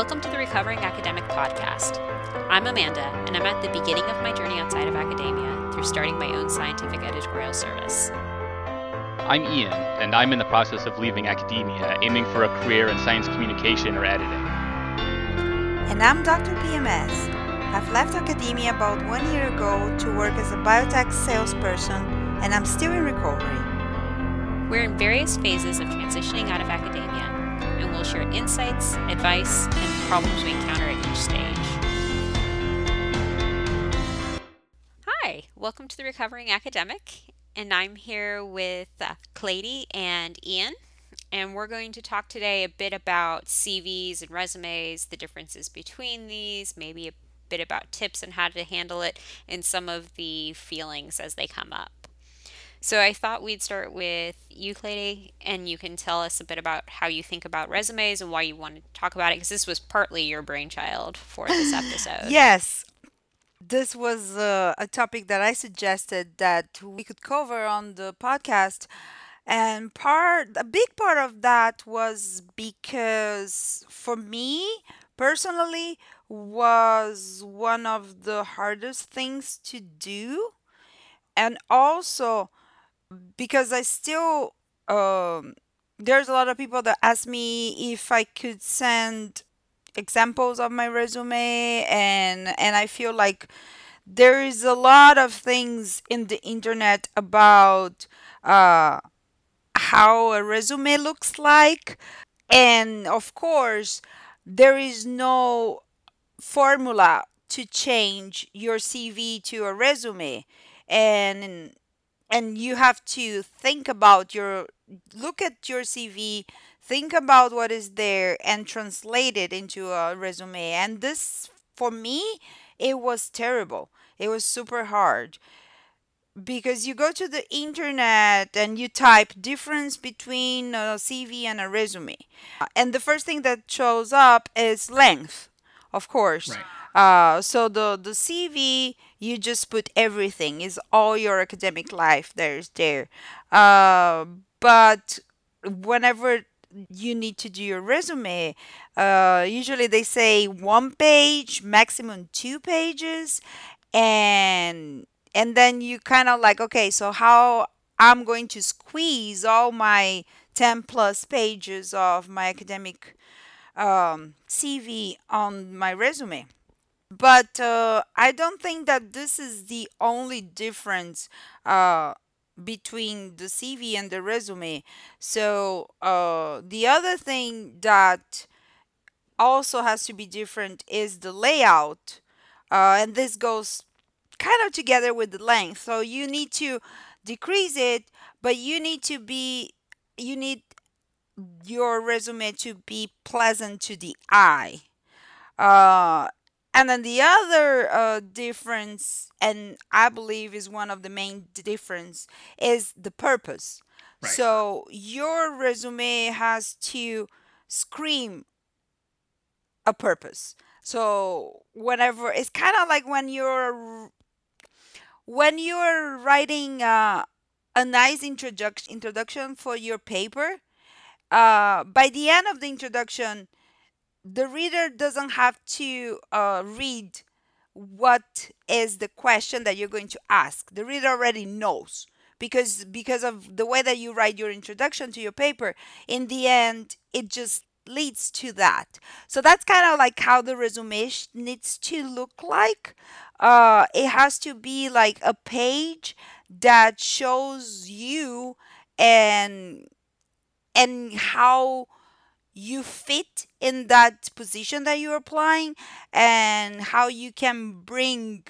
Welcome to the Recovering Academic Podcast. I'm Amanda, and I'm at the beginning of my journey outside of academia through starting my own scientific editorial service. I'm Ian, and I'm in the process of leaving academia, aiming for a career in science communication or editing. And I'm Dr. PMS. I've left academia about one year ago to work as a biotech salesperson, and I'm still in recovery. We're in various phases of transitioning out of academia, and we'll share insights, advice, and problems we encounter at each stage. Hi, welcome to the Recovering Academic, and I'm here with uh, Clady and Ian. And we're going to talk today a bit about CVs and resumes, the differences between these, maybe a bit about tips on how to handle it, and some of the feelings as they come up. So I thought we'd start with you, and you can tell us a bit about how you think about resumes and why you wanted to talk about it, because this was partly your brainchild for this episode. yes, this was uh, a topic that I suggested that we could cover on the podcast. And part, a big part of that was because for me personally, was one of the hardest things to do. And also, because I still um, there's a lot of people that ask me if I could send examples of my resume and and I feel like there is a lot of things in the internet about uh, how a resume looks like. And of course there is no formula to change your CV to a resume. And and you have to think about your look at your CV, think about what is there and translate it into a resume. And this for me it was terrible. It was super hard because you go to the internet and you type difference between a CV and a resume. And the first thing that shows up is length, of course. Right. Uh, so the the CV you just put everything is all your academic life there's there. Uh, but whenever you need to do your resume, uh, usually they say one page, maximum two pages, and and then you kind of like okay, so how I'm going to squeeze all my 10 plus pages of my academic um, CV on my resume but uh, I don't think that this is the only difference uh, between the CV and the resume. So uh, the other thing that also has to be different is the layout, uh, and this goes kind of together with the length. So you need to decrease it, but you need to be you need your resume to be pleasant to the eye. Uh, and then the other uh, difference, and I believe is one of the main difference, is the purpose. Right. So your resume has to scream a purpose. So whenever it's kind of like when you're when you're writing uh, a nice introduction introduction for your paper. Uh, by the end of the introduction, the reader doesn't have to uh, read what is the question that you're going to ask. The reader already knows because because of the way that you write your introduction to your paper. In the end, it just leads to that. So that's kind of like how the resume needs to look like. Uh, it has to be like a page that shows you and and how you fit in that position that you're applying and how you can bring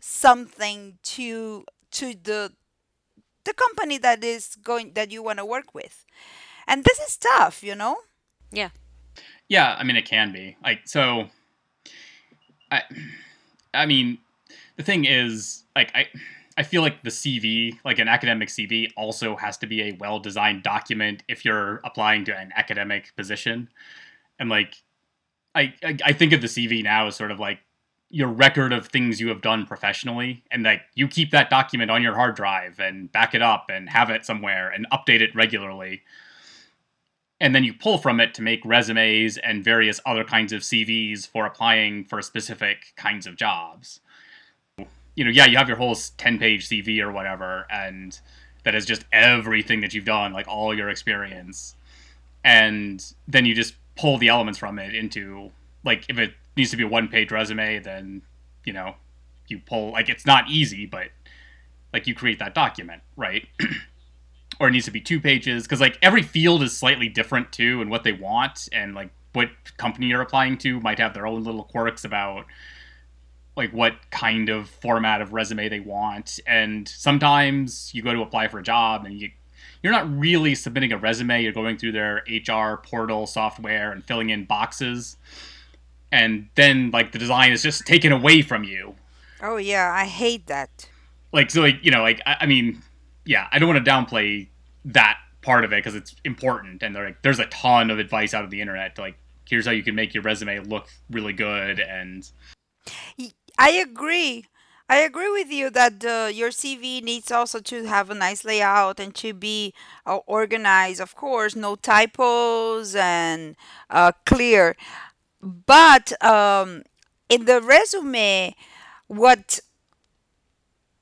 something to to the the company that is going that you want to work with and this is tough you know Yeah. Yeah, I mean it can be. Like so I I mean the thing is like I I feel like the CV, like an academic CV also has to be a well-designed document if you're applying to an academic position. And like I I, I think of the CV now as sort of like your record of things you have done professionally and like you keep that document on your hard drive and back it up and have it somewhere and update it regularly and then you pull from it to make resumes and various other kinds of CVs for applying for specific kinds of jobs. You know, yeah, you have your whole 10 page CV or whatever, and that is just everything that you've done, like all your experience. And then you just pull the elements from it into, like, if it needs to be a one page resume, then, you know, you pull, like, it's not easy, but, like, you create that document, right? or it needs to be two pages because like every field is slightly different too and what they want and like what company you're applying to might have their own little quirks about like what kind of format of resume they want. And sometimes you go to apply for a job and you you're not really submitting a resume. You're going through their hr portal software and filling in boxes. And then like the design is just taken away from you. Oh yeah, I hate that. like so like you know like i, I mean yeah i don't want to downplay that part of it because it's important and like there's a ton of advice out of the internet to like here's how you can make your resume look really good and I agree. I agree with you that uh, your CV needs also to have a nice layout and to be uh, organized, of course, no typos and uh, clear. But um, in the resume, what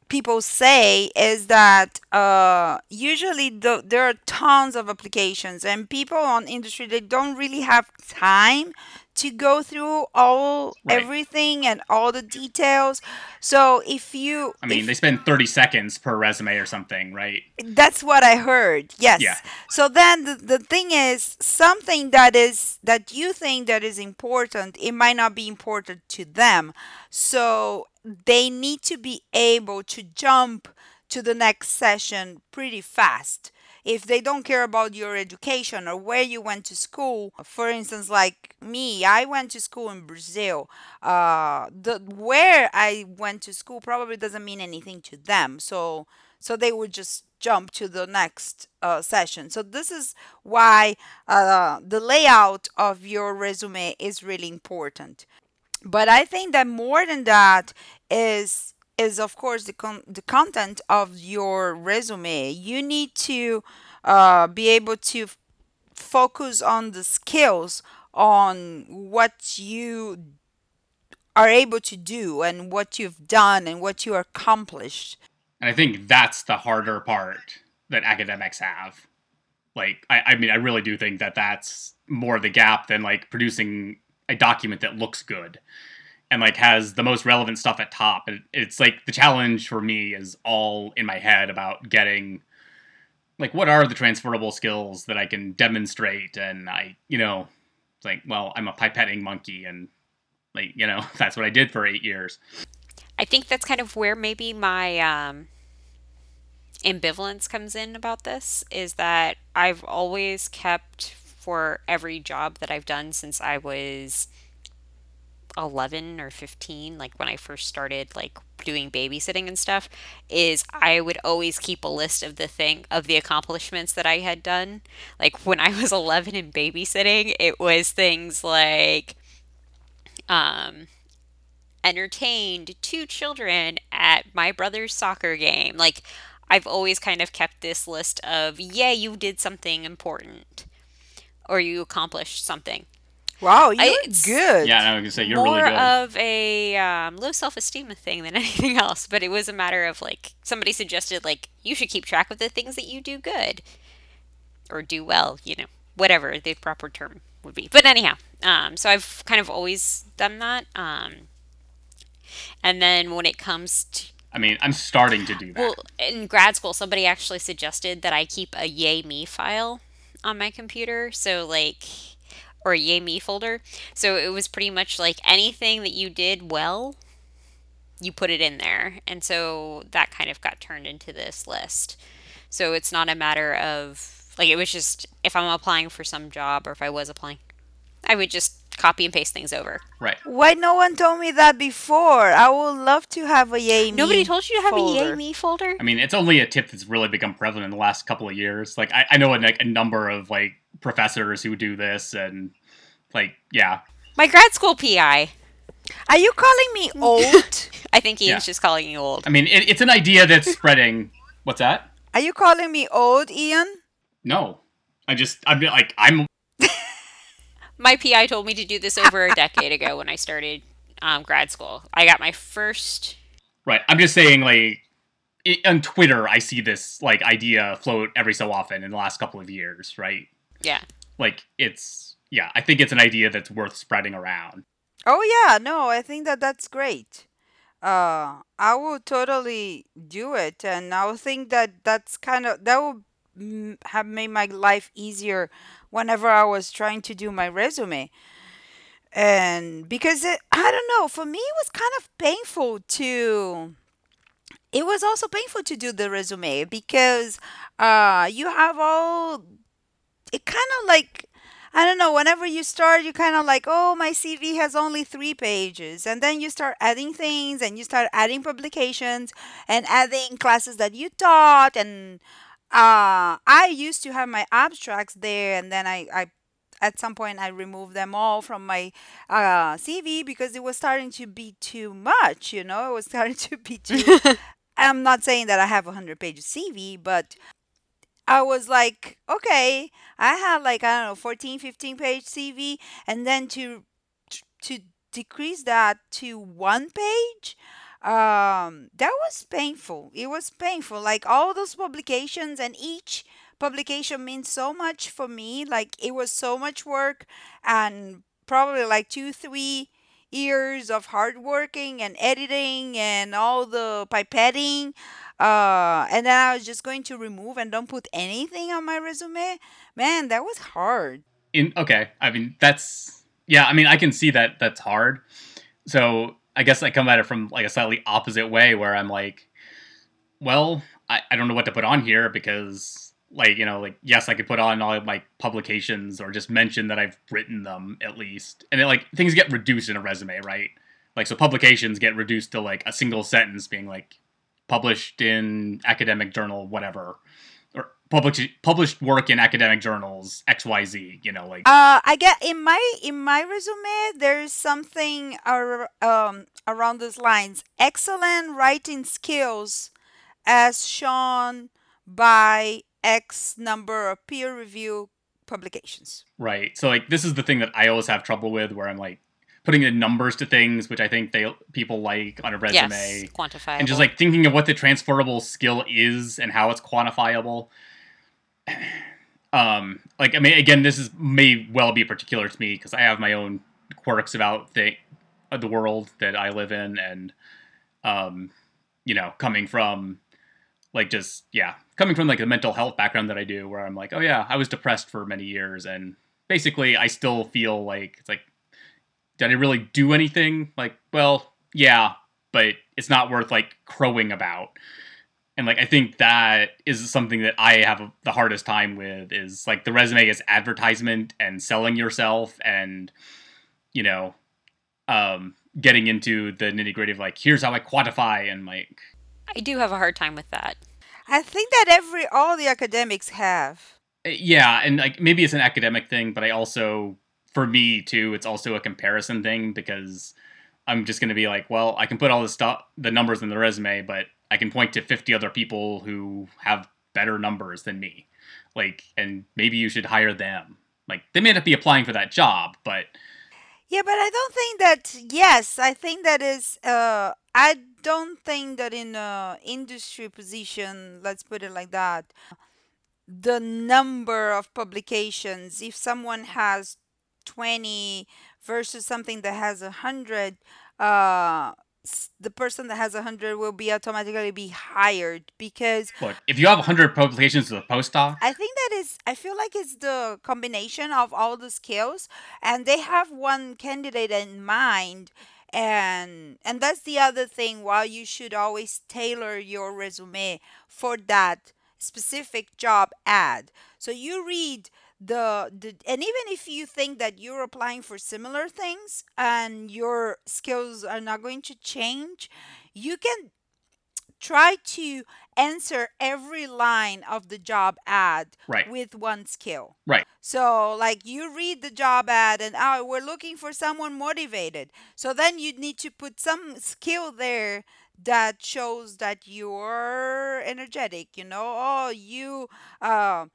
people say is that uh, usually the, there are tons of applications and people on industry they don't really have time to go through all right everything and all the details so if you i mean they spend 30 seconds per resume or something right that's what I heard. yes yeah. So then the, the thing is something that is that you think that is important, it might not be important to them. So they need to be able to jump to the next session pretty fast. If they don't care about your education or where you went to school, for instance, like me, I went to school in Brazil. Uh, the where I went to school probably doesn't mean anything to them. So so they would just jump to the next uh, session. So this is why uh, the layout of your resume is really important. But I think that more than that is is of course the con- the content of your resume. You need to uh, be able to f- focus on the skills on what you are able to do and what you've done and what you accomplished. And i think that's the harder part that academics have. Like I, I mean i really do think that that's more the gap than like producing a document that looks good and like has the most relevant stuff at top. And it's like the challenge for me is all in my head about getting like what are the transferable skills that i can demonstrate? And i you know it's like well i'm a pipetting monkey and like you know that's what i did for eight years. I think that's kind of where maybe my um, ambivalence comes in about this is that I've always kept for every job that I've done since I was 11 or 15 like when I first started like doing babysitting and stuff is I would always keep a list of the thing of the accomplishments that I had done like when I was 11 in babysitting it was things like um entertained two children at my brother's soccer game. Like, I've always kind of kept this list of, yeah, you did something important or you accomplished something. Wow, you're it's yeah good. i was gonna say you're really more good of a um, low self esteem thing than anything else, but it was a matter of like somebody suggested, like, you should keep track of the things that you do good or do well, you know, whatever the proper term would be. But anyhow, um, so I've kind of always done that. Um, and then when it comes to, i mean i'm starting to do that well, in grad school, somebody actually suggested that I keep a Yay Me file on my computer. So, like, or a Yay Me folder. So it was pretty much like anything that you did well, you put it in there. And so that kind of got turned into this list. So it's not a matter of, like, it was just if I'm applying for some job or if I was applying, I would just copy and paste things over. right Why no one told me that before? I would love to have a Yay me. Nobody told you to have a Yay folder. Me folder? I mean, it's only a tip that's really become prevalent in the last couple of years. Like, I, I know a, like, a number of like professors who do this, and like, yeah, My grad school PI. Are you calling me old? I think Ian's Yeah. just calling you old. I mean, it, it's an idea that's spreading. What's that? Are you calling me old, Ian? No, I just I'm like I'm My PI told me to do this over a decade ago when I started um, grad school. I got my first. right. I'm just saying like i on Twitter I see this like idea float every so often in the last couple of years, right? Yeah. Like it's yeah, I think it's an idea that's worth spreading around. Oh yeah, no, I think that that's great. Uh, I will totally do it, and I would think that that's kind of that would mm, have made my life easier whenever I was trying to do my resume. And because it, I don't know, for me it was kind of painful to. It was also painful to do the resume because uh, you have all it kind of like I don't know, whenever you start, you kind of like, oh, my CV has only three pages. And then you start adding things and you start adding publications and adding classes that you taught. And uh, I used to have my abstracts there. And then I, I at some point, I removed them all from my uh, CV because it was starting to be too much, you know, it was starting to be too. I'm not saying that I have a 100 page CV, but I was like, okay, I had like I don't know, 14, 15 page CV, and then to to decrease that to one page, um, that was painful. It was painful. Like all those publications, and each publication means so much for me. Like it was so much work, and probably like two, three years of hard working and editing and all the pipetting uh, and then I was just going to remove and don't put anything on my resume. Man, that was hard. In okay, I mean that's yeah, I mean I can see that that's hard. So I guess I come at it from like a slightly opposite way where I'm like, well, I, I don't know what to put on here because like, you know, like yes, I could put on all of my publications or just mention that I've written them at least. And then like things get reduced in a resume, right? Like so publications get reduced to like a single sentence being like published in academic journal whatever or published published work in academic journals xyz you know like Uh, I get in my in my resume there's something ar- um around those lines. Excellent writing skills as shown by X number of peer review publications. right so like this is the thing that i always have trouble with where i'm like putting in numbers to things which i think they people like on a Yes. resume and just like thinking of what the transferable skill is and how it's quantifiable um like i mean again this is may well be particular to me because i have my own quirks about the the world that i live in and um you know coming from like just yeah coming from like the mental health background that i do where i'm like oh yeah i was depressed for many years and basically i still feel like it's like did i really do anything like well yeah but it's not worth like crowing about and like i think that is something that i have the hardest time with is like the resume is advertisement and selling yourself and you know um getting into the nitty gritty of like here's how i quantify and like I do have a hard time with that. I think that every all the academics have. eh, yeah and like maybe it's an academic thing but i also for me too it's also a comparison thing because i'm just going to be like well i can put all the stuff the numbers in the resume but i can point to 50 other people who have better numbers than me like and maybe you should hire them like they may not be applying for that job but Yeah, but I don't think that. Yes, I think that is. Uh, I don't think that in a industry position, let's put it like that, the number of publications, if someone has 20 versus something that has a 100, uh, the person that has a 100 will be automatically be hired because look if you have 100 publications as a postdoc I think that is, I feel like it's the combination of all the skills, and they have one candidate in mind. And and that's the other thing. While you should always tailor your resume for that specific job ad. So you read the, the and even if you think that you're applying for similar things and your skills are not going to change, you can try to answer every line of the job ad right with one skill. right So, like, you read the job ad and, oh, we're looking for someone motivated. So then you need to put some skill there that shows that you're energetic, you know? Oh, you uh,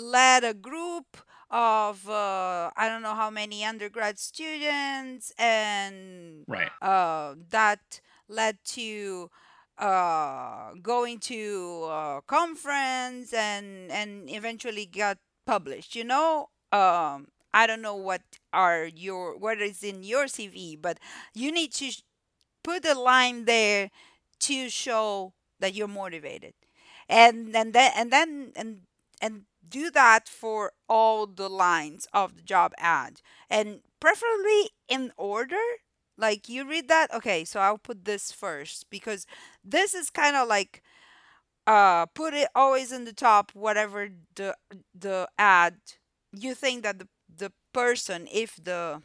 led a group of uh, I don't know how many undergrad students, and Right. uh, that led to uh, going to a conference and and eventually got published. You know, um, I don't know what are your what is in your CV, but you need to sh- put a line there to show that you're motivated and and then and then and and do that for all the lines of the job ad and preferably in order like you read that okay so i'll put this first because this is kind of like uh put it always in the top whatever the the ad you think that the the person if the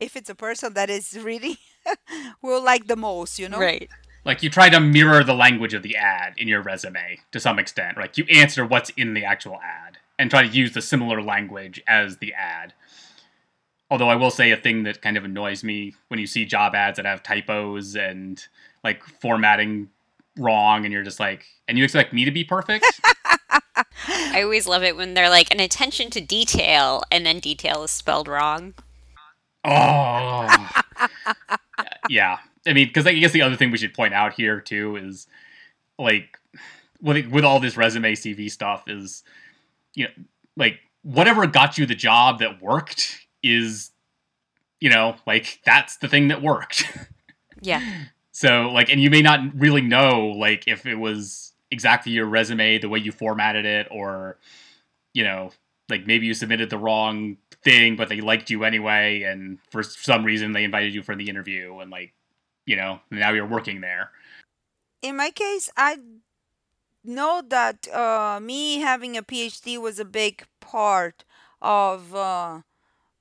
if it's a person that is reading will like the most you know Right. Like you try to mirror the language of the ad in your resume to some extent. Like you answer what's in the actual ad and try to use the similar language as the ad. Although I will say a thing that kind of annoys me when you see job ads that have typos and like formatting wrong and you're just like and you expect me to be perfect? I always love it when they're like an attention to detail and then detail is spelled wrong. oh. Yeah. I mean, cuz I guess the other thing we should point out here too is like with with all this resume CV stuff is you know like whatever got you the job that worked is you know like that's the thing that worked Yeah. so like and you may not really know like if it was exactly your resume the way you formatted it or you know like maybe you submitted the wrong thing but they liked you anyway and for some reason they invited you for the interview and like you know now you're working there in my case i know that uh, me having a phd was a big part of uh,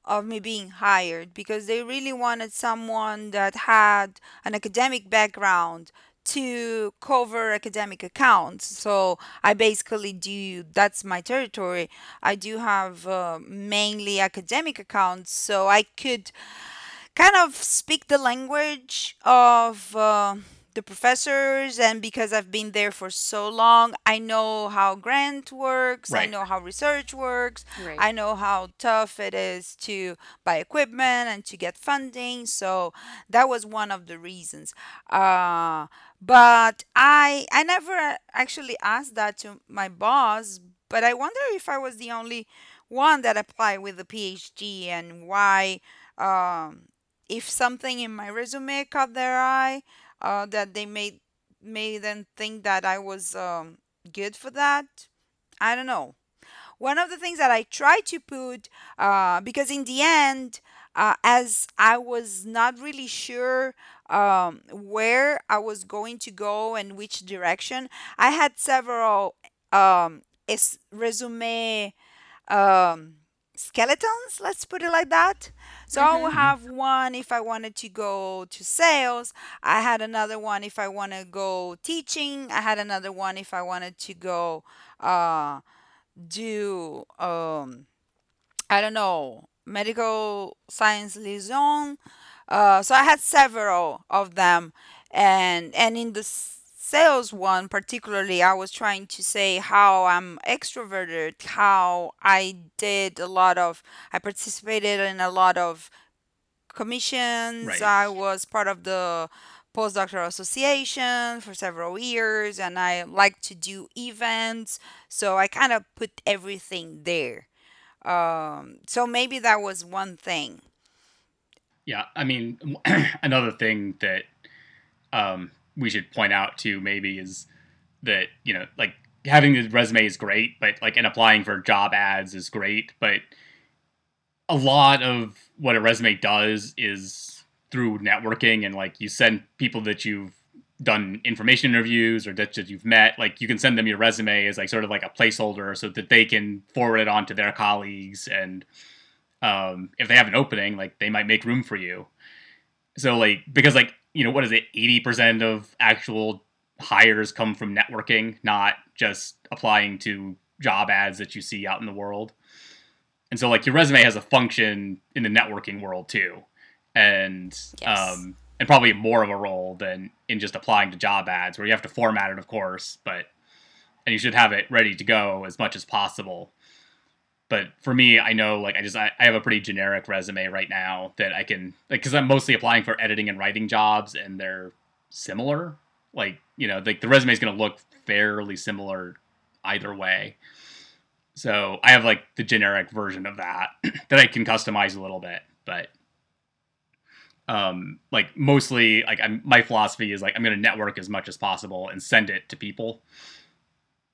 of me being hired because they really wanted someone that had an academic background to cover academic accounts. So I basically do, that's my territory. I do have uh, mainly academic accounts, so I could kind of speak the language of uh, the professors and because i've been there for so long i know how grant works i right know how research works Right. i know how tough it is to buy equipment and to get funding so that was one of the reasons uh, but i i never actually asked that to my boss but i wonder if i was the only one that applied with a phd and why um, if something in my resume caught their eye, uh, that they made made them think that I was um, good for that. I don't know. One of the things that I tried to put, uh, because in the end, uh, as I was not really sure um, where I was going to go and which direction, I had several um, es- resume um, skeletons, let's put it like that. So I will Mm-hmm. have one if I wanted to go to sales. I had another one if I want to go teaching. I had another one if I wanted to go uh, do, um, I don't know, medical science liaison. Uh, so I had several of them, and and in the sales one particularly, I was trying to say how I'm extroverted, how I did a lot of, I participated in a lot of commissions. right I was part of the postdoctoral association for several years, and I like to do events. So I kind of put everything there. Um, so maybe that was one thing. yeah i mean another thing that um, we should point out too maybe is that you know like having the resume is great but like and applying for job ads is great but a lot of what a resume does is through networking and like you send people that you've done information interviews or that, you've met like you can send them your resume as like sort of like a placeholder so that they can forward it on to their colleagues and um, if they have an opening like they might make room for you. So like because like you know what is it 80% of actual hires come from networking not just applying to job ads that you see out in the world? And so like your resume has a function in the networking world too. And Yes. um and probably more of a role than in just applying to job ads where you have to format it of course but and you should have it ready to go as much as possible but for me, I know like I just I, I have a pretty generic resume right now that I can like because I'm mostly applying for editing and writing jobs, and they're similar. Like you know, like the resume is going to look fairly similar either way. So I have like the generic version of that that I can customize a little bit, but um like mostly like I'm, my philosophy is like I'm going to network as much as possible and send it to people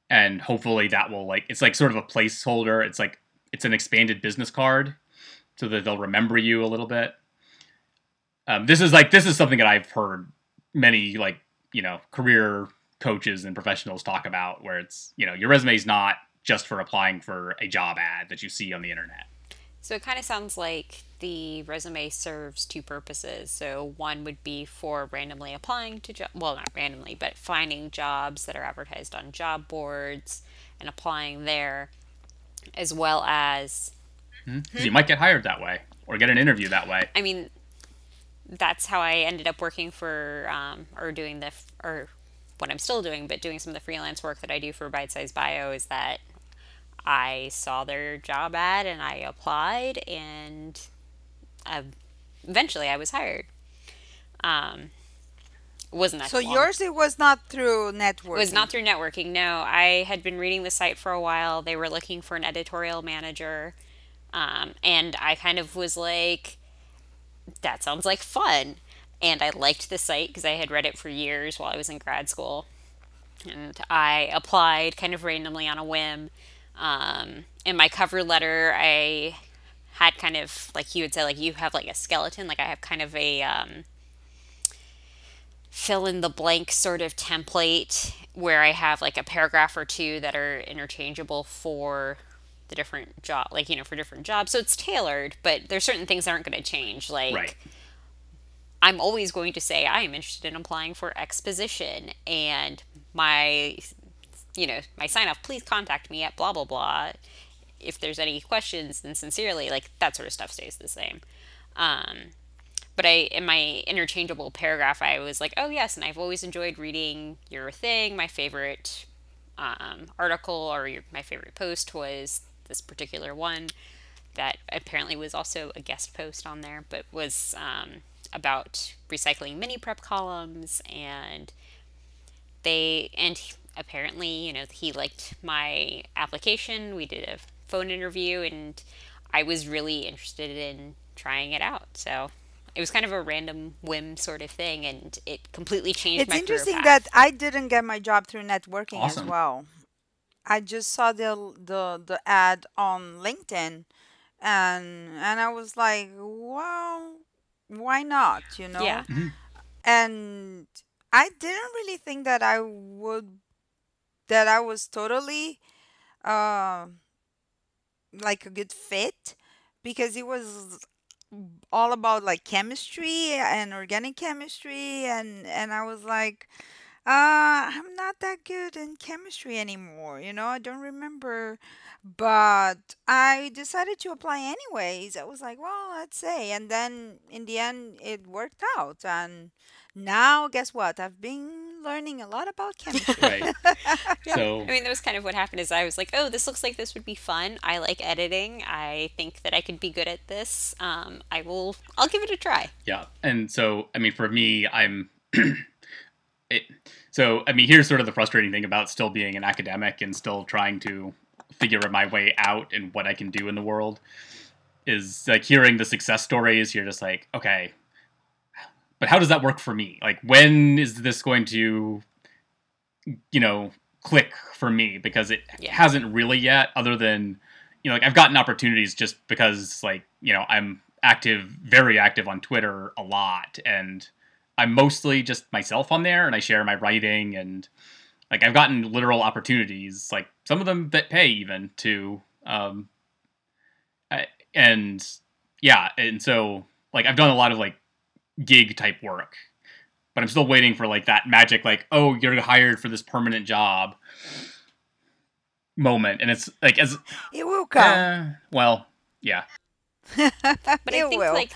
and hopefully that will like it's like sort of a placeholder it's like it's an expanded business card so that they'll remember you a little bit. Um, this is like this is something that i've heard many like you know career coaches and professionals talk about where it's you know your resume is not just for applying for a job ad that you see on the internet. So it kind of sounds like the resume serves two purposes. So one would be for randomly applying to job, well, not randomly, but finding jobs that are advertised on job boards and applying there, as well as, because you might get hired that way or get an interview that way. I mean, that's how I ended up working for, um, or doing the, or what I'm still doing, but doing some of the freelance work that I do for Bitesize Bio is that I saw their job ad and I applied, and uh, eventually I was hired. Um, wasn't that So long. yours, it was not through networking, It was not through networking. No, I had been reading the site for a while. They were looking for an editorial manager, um, and I kind of was like, "That sounds like fun." And I liked the site because I had read it for years while I was in grad school. and I applied kind of randomly on a whim. Um, in my cover letter, I had kind of like you would say, like you have like a skeleton, like I have kind of a um, fill in the blank sort of template where I have like a paragraph or two that are interchangeable for the different job, like you know, for different jobs. So it's tailored, but there's certain things that aren't going to change, right like I'm always going to say I am interested in applying for exposition and my you know, my sign off, please contact me at blah blah blah if there's any questions and sincerely, like that sort of stuff stays the same. Um, but I in my interchangeable paragraph I was like, "Oh yes, and I've always enjoyed reading your thing. My favorite um, article or your, my favorite post was this particular one that apparently was also a guest post on there, but was um, about recycling mini prep columns and they and apparently you know he liked my application we did a phone interview and i was really interested in trying it out so it was kind of a random whim sort of thing and it completely changed It's my career interesting that I didn't get my job through networking as well. I just saw the the the ad on LinkedIn and and I was like, well, why not, you yeah. Know? hmm And I didn't really think that I would that I was totally uh, like a good fit because it was all about like chemistry and organic chemistry and and I was like uh I'm not that good in chemistry anymore you know I don't remember but I decided to apply anyways. I was like well let's say and then in the end it worked out and now guess what? I've been learning a lot about chemistry. Right. Yeah. I mean that was kind of what happened is i was like oh this looks like this would be fun. I like editing. I think that i could be good at this. Um, i will i'll give it a try. Yeah. And so i mean for me i'm it so i mean here's sort of the frustrating thing about still being an academic and still trying to figure my way out and what i can do in the world is like hearing the success stories you're just like okay but how does that work for me? Like when is this going to you know click for me? Because it yeah. hasn't really yet other than you know like i've gotten opportunities just because like you know i'm active very active on twitter a lot and i'm mostly just myself on there and i share my writing and like i've gotten literal opportunities like some of them that pay even to um I, and yeah and so like i've done a lot of like gig type work. But i'm still waiting for like that magic like oh you're hired for this permanent job moment. And it's like as it will come. Uh, well yeah. But i think will. like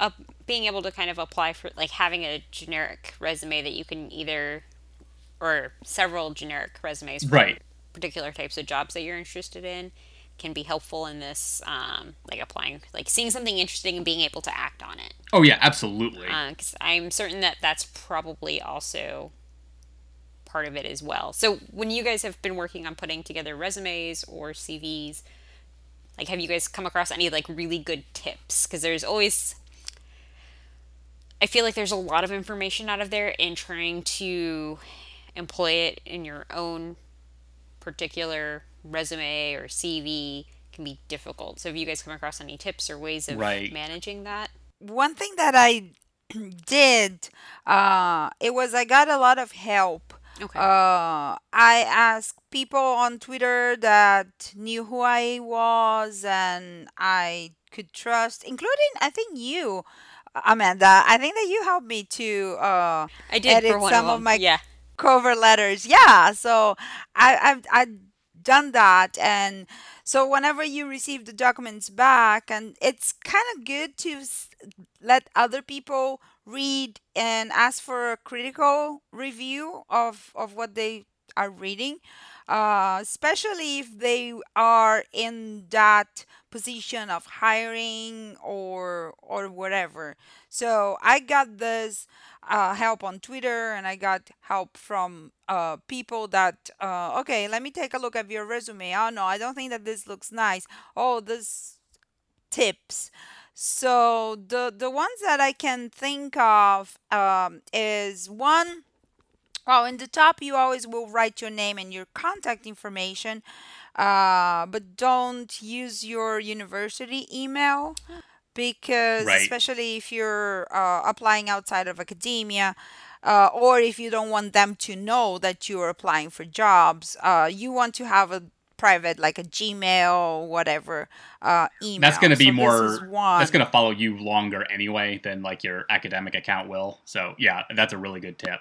uh, being able to kind of apply for like having a generic resume that you can either or several generic resumes for right. particular types of jobs that you're interested in can be helpful in this, um, like applying, like seeing something interesting and being able to act on it. Oh yeah, absolutely. Because uh, I'm certain that that's probably also part of it as well. So when you guys have been working on putting together resumes or CVs, like have you guys come across any like really good tips? Because there's always I feel like there's a lot of information out of there in trying to employ it in your own particular resume or CV can be difficult. So have you guys come across any tips or ways of Right. managing that? One thing that I did, uh, it was I got a lot of help. Okay. Uh, I asked people on Twitter that knew who I was and I could trust, including I think you, Amanda. I think that you helped me to uh, I did edit for one some of of my yeah. cover letters. Yeah, so I, I've I've done that, and so whenever you receive the documents back, and it's kind of good to let other people read and ask for a critical review of of what they are reading, uh, especially if they are in that position of hiring or or whatever. So I got this uh, help on Twitter and I got help from uh, people that, uh, okay, let me take a look at your resume. Oh, no, I don't think that this looks nice. Oh, this tips. So the the ones that I can think of um, is one. Well, in the top, you always will write your name and your contact information, uh, but don't use your university email because right. especially if you're uh, applying outside of academia uh, or if you don't want them to know that you're applying for jobs uh, you want to have a private like a gmail whatever uh, email. That's email going to be so this is more that's one going to follow you longer anyway than like your academic account will. So, yeah, that's a really good tip.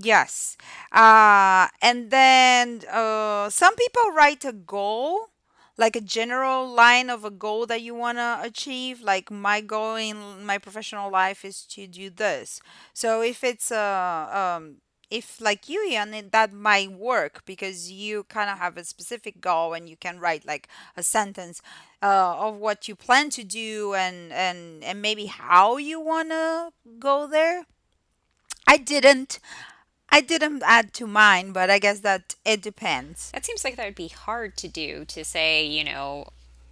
Yes. Uh, and then uh, some people write a goal like a general line of a goal that you want to achieve like my goal in my professional life is to do this. So if it's uh, um if like you Ian, that might work because you kind of have a specific goal and you can write like a sentence uh, of what you plan to do and and and maybe how you want to go there. I didn't i didn't add to mine but i guess that it depends That seems like that would be hard to do to say, you know,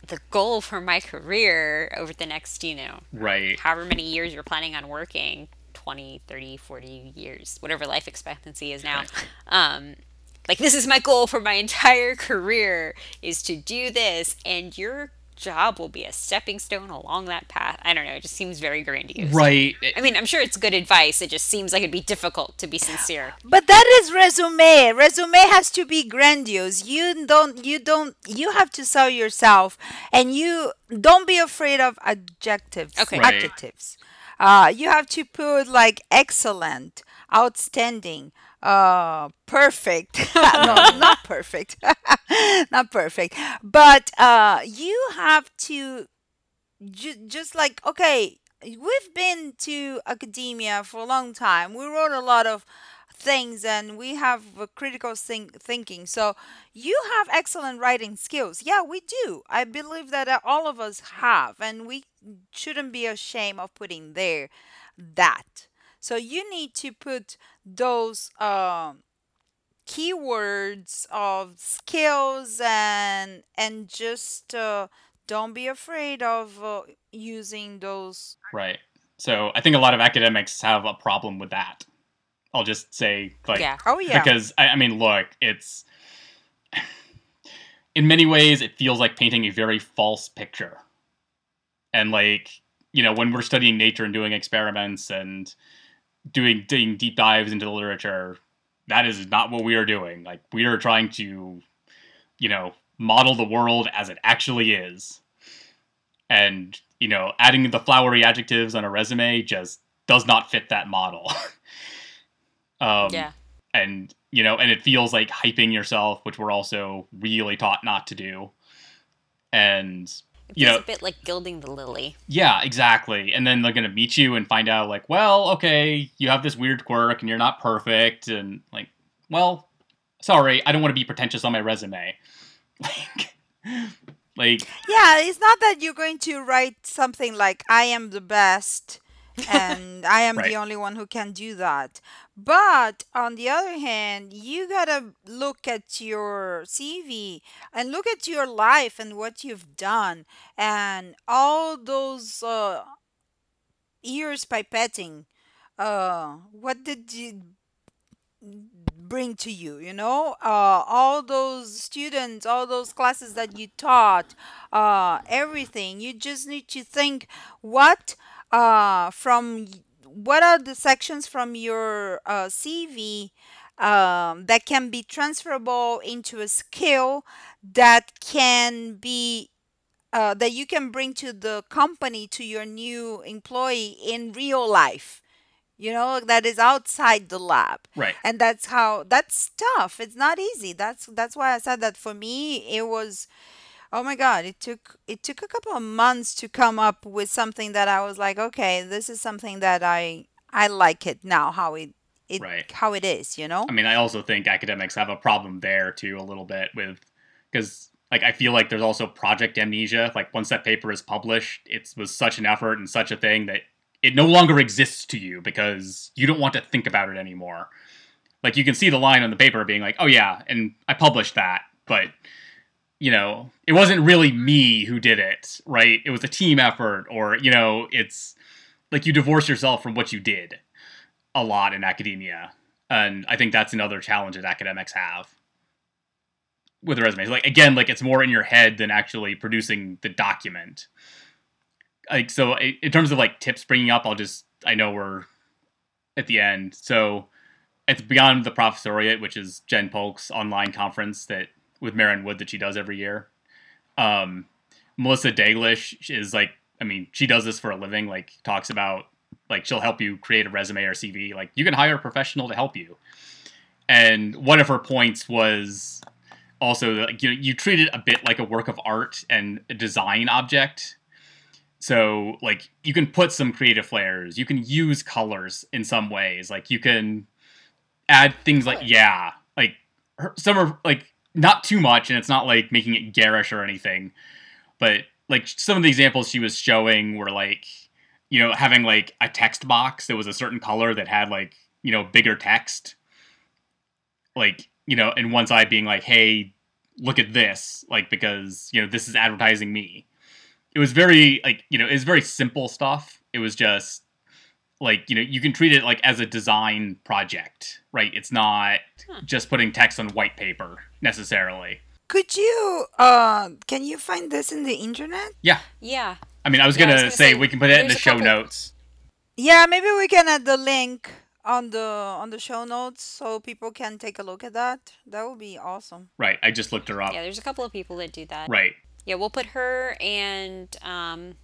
the goal for my career over the next, you know, Right. however many years you're planning on working 20, 30, 40 years, whatever life expectancy is now. Um, like, this is my goal for my entire career is to do this, and your job will be a stepping stone along that path. I don't know. It just seems very grandiose. Right. I mean, I'm sure it's good advice. It just seems like it'd be difficult to be sincere. But that is resume. Resume has to be grandiose. You don't you don't you have to sell yourself and you don't be afraid of adjectives, Okay. Right. adjectives. Uh you have to put like excellent, outstanding, uh perfect. no, not perfect. not perfect. But uh you have to ju- just like okay we've been to academia for a long time we wrote a lot of things and we have critical think- thinking so you have excellent writing skills yeah we do i believe that uh, all of us have and we shouldn't be ashamed of putting there that so you need to put those um keywords of skills and and just uh, don't be afraid of uh, using those Right. So, I think a lot of academics have a problem with that. I'll just say like Yeah. oh yeah because I, I mean, look, it's in many ways it feels like painting a very false picture. And like, you know, when we're studying nature and doing experiments and doing doing deep dives into the literature, that is not what we are doing. Like we are trying to, you know, model the world as it actually is. And, you know, adding the flowery adjectives on a resume just does not fit that model. um Yeah. and you know and it feels like hyping yourself which we're also really taught not to do and It you know a bit like gilding the lily. yeah exactly and then they're gonna meet you and find out like well okay you have this weird quirk and you're not perfect and like well sorry i don't want to be pretentious on my resume like like Yeah, it's not that you're going to write something like I am the best and I am right, the only one who can do that. But on the other hand, you gotta look at your CV and look at your life and what you've done and all those uh, years pipetting. Uh, what did you bring to you you know uh, all those students all those classes that you taught uh, everything you just need to think what uh, from what are the sections from your uh, cv um, that can be transferable into a skill that can be uh, that you can bring to the company to your new employee in real life? You know that is outside the lab. Right. and that's how that's tough. It's not easy. That's that's why i said that for me it was oh my god it took it took a couple of months to come up with something that i was like okay this is something that i i like it now how it it Right. how it is you know I mean, I also think academics have a problem there too, a little bit with because like I feel like there's also project amnesia. Like once that paper is published, it was such an effort and such a thing that it no longer exists to you because you don't want to think about it anymore. Like you can see the line on the paper being like, "Oh yeah," and I published that, but you know, it wasn't really me who did it, right? It was a team effort, or you know, it's like you divorce yourself from what you did a lot in academia. And I think that's another challenge that academics have with resumes. Like again, like it's more in your head than actually producing the document. Like so, in terms of like tips bringing up, I'll just I know we're at the end, so it's beyond the professoriate, which is Jen Polk's online conference that with Maren Wood that she does every year. Um, Melissa Dalgleish is like, I mean, she does this for a living. Like, talks about like she'll help you create a resume or CV. Like, you can hire a professional to help you. And one of her points was also that you know, you treat it a bit like a work of art and a design object. So like you can put some creative flares, you can use colors in some ways. Like you can add things like yeah, like her, some are like not too much, and it's not like making it garish or anything. But like some of the examples she was showing were like you know having like a text box that was a certain color that had like you know bigger text like you know and one side being like hey look at this like because you know this is advertising me it was very like you know it was very simple stuff it was just like you know you can treat it like as a design project right? It's not Huh. just putting text on white paper necessarily. Could you uh can you find this in the internet? Yeah. Yeah. i mean i was Yeah, I was gonna gonna say say, we can put it in the show couple- notes. Yeah maybe we can add the link on the on the show notes so people can take a look at that. That would be awesome. Right i just looked her up. Yeah, there's a couple of people that do that. right. Yeah, we'll put her and um,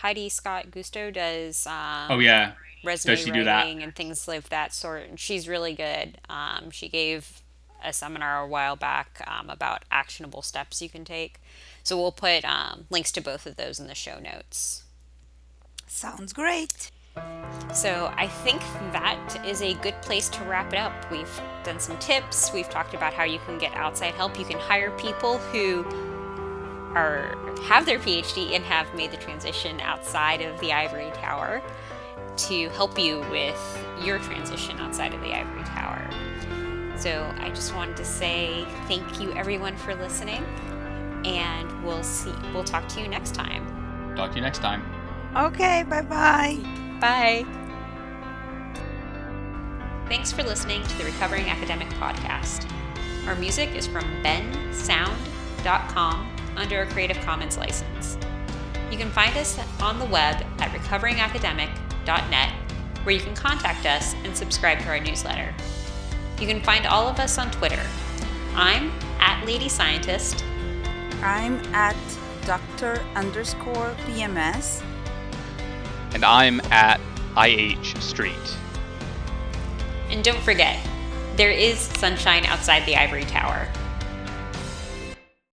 Heidi Scott Guisto does um, oh yeah resume Does she do that? writing and things of that sort. And she's really good. Um, she gave a seminar a while back um, about actionable steps you can take. So we'll put um, links to both of those in the show notes. sounds great So I think that is a good place to wrap it up. We've done some tips. We've talked about how you can get outside help. You can hire people who are have their PhD and have made the transition outside of the ivory tower to help you with your transition outside of the ivory tower. So I just wanted to say thank you everyone for listening and we'll see we'll talk to you next time. talk to you next time okay bye bye Bye. Thanks for listening to the Recovering Academic Podcast. Our music is from bensound.com under a Creative Commons license. You can find us on the web at recoveringacademic.net, where you can contact us and subscribe to our newsletter. You can find all of us on Twitter. I'm at Lady Scientist, i'm at dr underscore pms and I'm at IH Street. and don't forget, there is sunshine outside the ivory tower.